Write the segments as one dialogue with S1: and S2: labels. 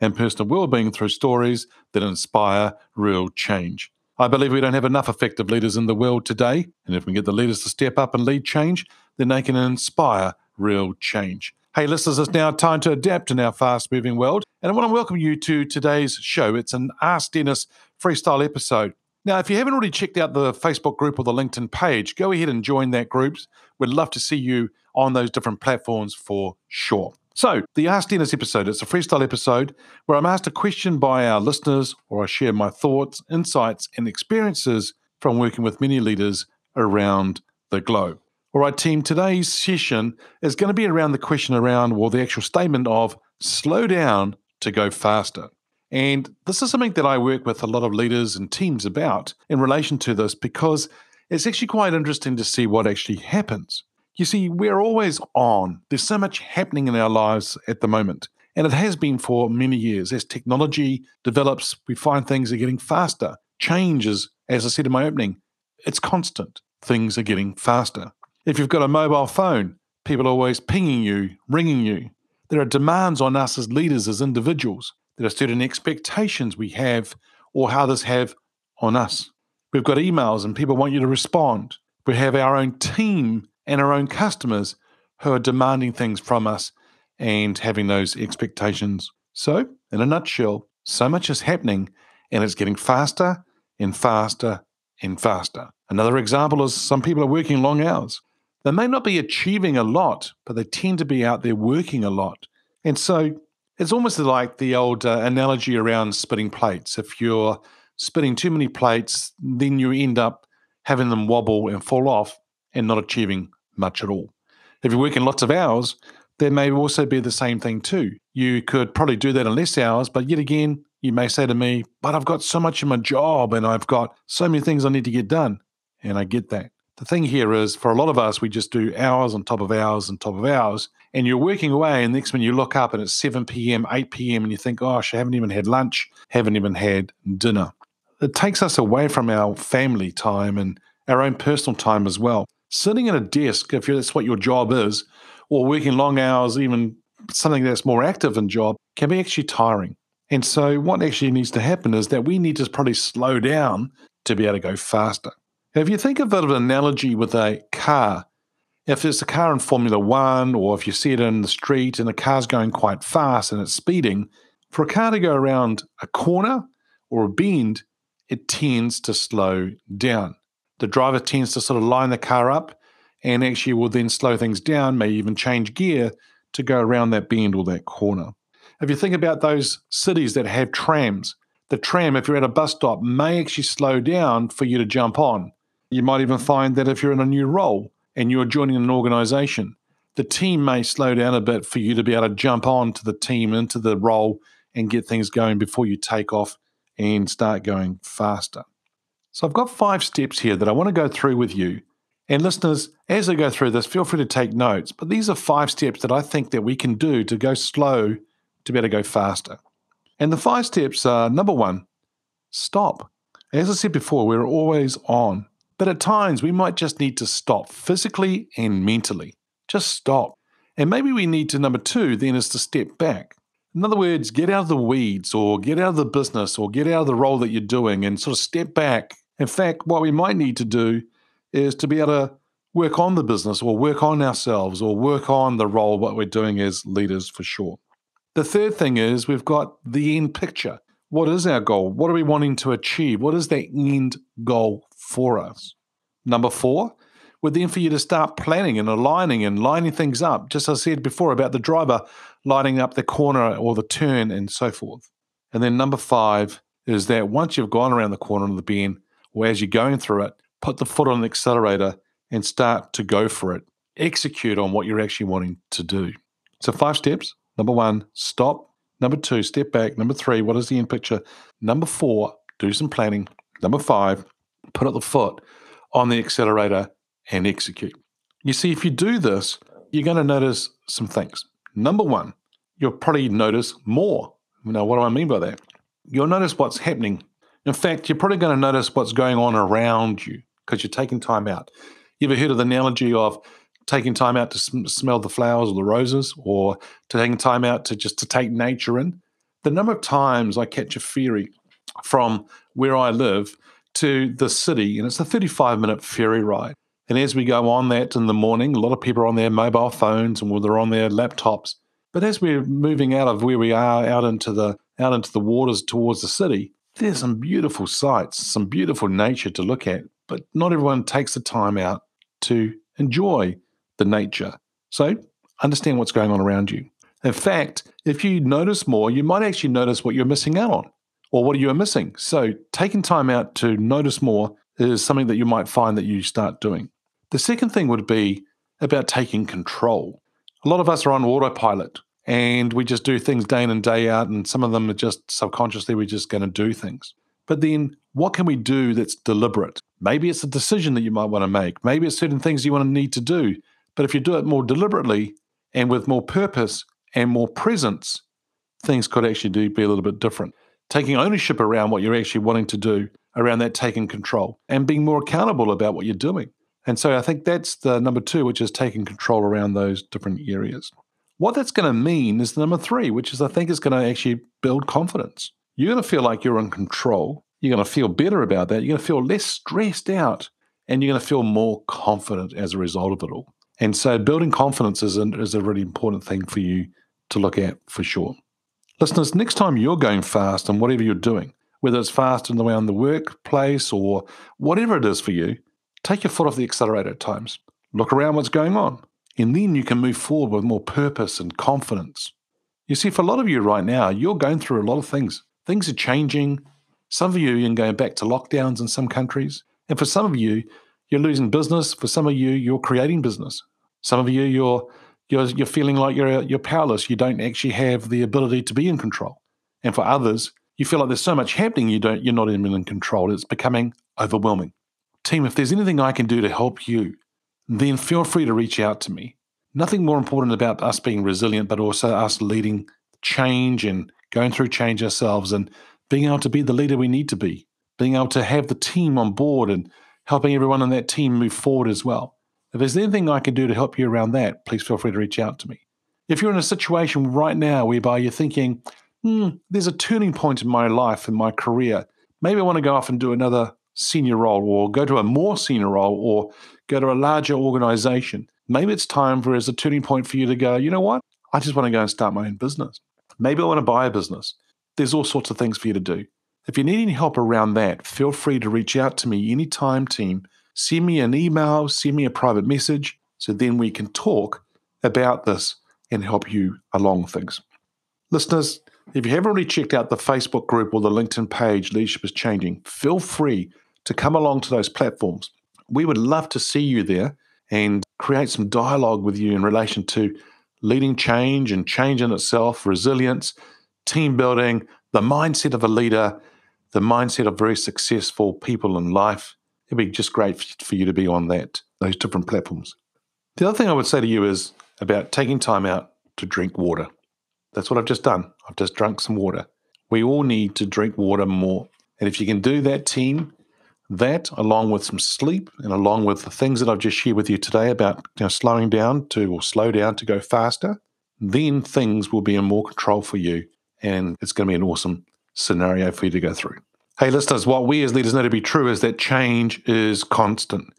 S1: and personal well-being through stories that inspire real change. I believe we don't have enough effective leaders in the world today, and if we get the leaders to step up and lead change, then they can inspire real change. Hey, listeners, it's now time to adapt in our fast moving world, and I want to welcome you to today's show. It's an Ask Dennis freestyle episode. Now, if you haven't already checked out the Facebook group or the LinkedIn page, go ahead and join that group. We'd love to see you on those different platforms for sure. So, the Ask Dennis episode, it's a freestyle episode where I'm asked a question by our listeners or I share my thoughts, insights, and experiences from working with many leaders around the globe. All right, team, today's session is going to be around the question around, well, the actual statement of slow down to go faster. And this is something that I work with a lot of leaders and teams about in relation to this because it's actually quite interesting to see what actually happens. You see, we're always on. There's so much happening in our lives at the moment. And it has been for many years. As technology develops, we find things are getting faster. Change is, as I said in my opening, it's constant. Things are getting faster. If you've got a mobile phone, people are always pinging you, ringing you. There are demands on us as leaders, as individuals. There are certain expectations we have or how others have on us. We've got emails and people want you to respond. We have our own team and our own customers who are demanding things from us and having those expectations. So, in a nutshell, so much is happening and it's getting faster and faster and faster. Another example is some people are working long hours. They may not be achieving a lot, but they tend to be out there working a lot. And so it's almost like the old uh, analogy around spinning plates. If you're spinning too many plates, then you end up having them wobble and fall off and not achieving much at all. If you're working lots of hours, there may also be the same thing too. You could probably do that in less hours, but yet again, you may say to me, But I've got so much in my job and I've got so many things I need to get done. And I get that. The thing here is, for a lot of us, we just do hours on top of hours on top of hours, and you're working away. And next when you look up and it's 7 p.m., 8 p.m., and you think, oh, Gosh, I haven't even had lunch, haven't even had dinner. It takes us away from our family time and our own personal time as well sitting at a desk, if that's what your job is, or working long hours, even something that's more active in job, can be actually tiring. And so, what actually needs to happen is that we need to probably slow down to be able to go faster. If you think of it of an analogy with a car, if there's a car in Formula One, or if you see it in the street and the car's going quite fast and it's speeding, for a car to go around a corner or a bend, it tends to slow down the driver tends to sort of line the car up and actually will then slow things down, may even change gear to go around that bend or that corner. If you think about those cities that have trams, the tram, if you're at a bus stop, may actually slow down for you to jump on. You might even find that if you're in a new role and you're joining an organization, the team may slow down a bit for you to be able to jump on to the team, into the role, and get things going before you take off and start going faster. So I've got five steps here that I want to go through with you. And listeners, as I go through this, feel free to take notes. But these are five steps that I think that we can do to go slow to be able to go faster. And the five steps are number one, stop. As I said before, we're always on, but at times we might just need to stop physically and mentally. Just stop. And maybe we need to, number two, then is to step back. In other words, get out of the weeds or get out of the business or get out of the role that you're doing and sort of step back. In fact, what we might need to do is to be able to work on the business or work on ourselves or work on the role, what we're doing as leaders for sure. The third thing is we've got the end picture. What is our goal? What are we wanting to achieve? What is that end goal for us? Number four would then for you to start planning and aligning and lining things up, just as I said before about the driver lining up the corner or the turn and so forth. And then number five is that once you've gone around the corner of the bend, or as you're going through it, put the foot on the accelerator and start to go for it. Execute on what you're actually wanting to do. So, five steps. Number one, stop. Number two, step back. Number three, what is the end picture? Number four, do some planning. Number five, put up the foot on the accelerator and execute. You see, if you do this, you're going to notice some things. Number one, you'll probably notice more. Now, what do I mean by that? You'll notice what's happening. In fact, you're probably going to notice what's going on around you because you're taking time out. You ever heard of the analogy of taking time out to sm- smell the flowers or the roses, or taking time out to just to take nature in? The number of times I catch a ferry from where I live to the city, and it's a 35 minute ferry ride. And as we go on that in the morning, a lot of people are on their mobile phones and they're on their laptops. But as we're moving out of where we are out into the out into the waters towards the city, there's some beautiful sights, some beautiful nature to look at. But not everyone takes the time out to enjoy the nature. So understand what's going on around you. In fact, if you notice more, you might actually notice what you're missing out on or what you are missing. So taking time out to notice more is something that you might find that you start doing. The second thing would be about taking control. A lot of us are on autopilot and we just do things day in and day out, and some of them are just subconsciously, we're just going to do things. But then, what can we do that's deliberate? Maybe it's a decision that you might want to make. Maybe it's certain things you want to need to do. But if you do it more deliberately and with more purpose and more presence, things could actually do, be a little bit different. Taking ownership around what you're actually wanting to do, around that taking control, and being more accountable about what you're doing. And so I think that's the number two, which is taking control around those different areas. What that's going to mean is number three, which is I think is going to actually build confidence. You're going to feel like you're in control. You're going to feel better about that. You're going to feel less stressed out and you're going to feel more confident as a result of it all. And so building confidence is a, is a really important thing for you to look at for sure. Listeners, next time you're going fast and whatever you're doing, whether it's fast in the way on the workplace or whatever it is for you, Take your foot off the accelerator at times. Look around what's going on. And then you can move forward with more purpose and confidence. You see, for a lot of you right now, you're going through a lot of things. Things are changing. Some of you are going back to lockdowns in some countries. And for some of you, you're losing business. For some of you, you're creating business. Some of you, you're you're, you're feeling like you're you're powerless. You don't actually have the ability to be in control. And for others, you feel like there's so much happening you don't you're not even in control. It's becoming overwhelming. Team, if there's anything I can do to help you, then feel free to reach out to me. Nothing more important about us being resilient, but also us leading change and going through change ourselves and being able to be the leader we need to be, being able to have the team on board and helping everyone on that team move forward as well. If there's anything I can do to help you around that, please feel free to reach out to me. If you're in a situation right now whereby you're thinking, hmm, there's a turning point in my life, in my career, maybe I want to go off and do another senior role or go to a more senior role or go to a larger organization. Maybe it's time for as a turning point for you to go, you know what? I just want to go and start my own business. Maybe I want to buy a business. There's all sorts of things for you to do. If you need any help around that, feel free to reach out to me anytime, team. Send me an email, send me a private message, so then we can talk about this and help you along things. Listeners, if you haven't already checked out the Facebook group or the LinkedIn page, Leadership is Changing, feel free to come along to those platforms. We would love to see you there and create some dialogue with you in relation to leading change and change in itself, resilience, team building, the mindset of a leader, the mindset of very successful people in life. It'd be just great for you to be on that, those different platforms. The other thing I would say to you is about taking time out to drink water. That's what I've just done. I've just drunk some water. We all need to drink water more And if you can do that, team, that along with some sleep and along with the things that I've just shared with you today about you know, slowing down to or slow down to go faster, then things will be in more control for you. And it's going to be an awesome scenario for you to go through. Hey, listeners, what we as leaders know to be true is that change is constant.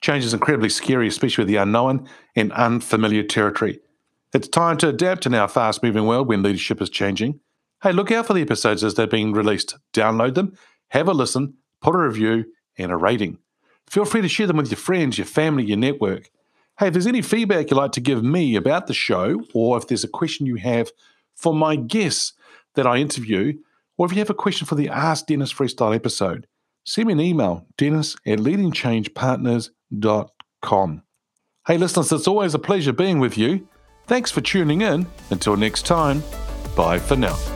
S1: Change is incredibly scary, especially with the unknown and unfamiliar territory. It's time to adapt in our fast moving world when leadership is changing. Hey, look out for the episodes as they're being released. Download them, have a listen, put a review, and a rating. Feel free to share them with your friends, your family, your network. Hey, if there's any feedback you'd like to give me about the show, or if there's a question you have for my guests that I interview, or if you have a question for the Ask Dennis Freestyle episode, send me an email, dennis at leadingchangepartners.com. Hey, listeners, it's always a pleasure being with you. Thanks for tuning in. Until next time, bye for now.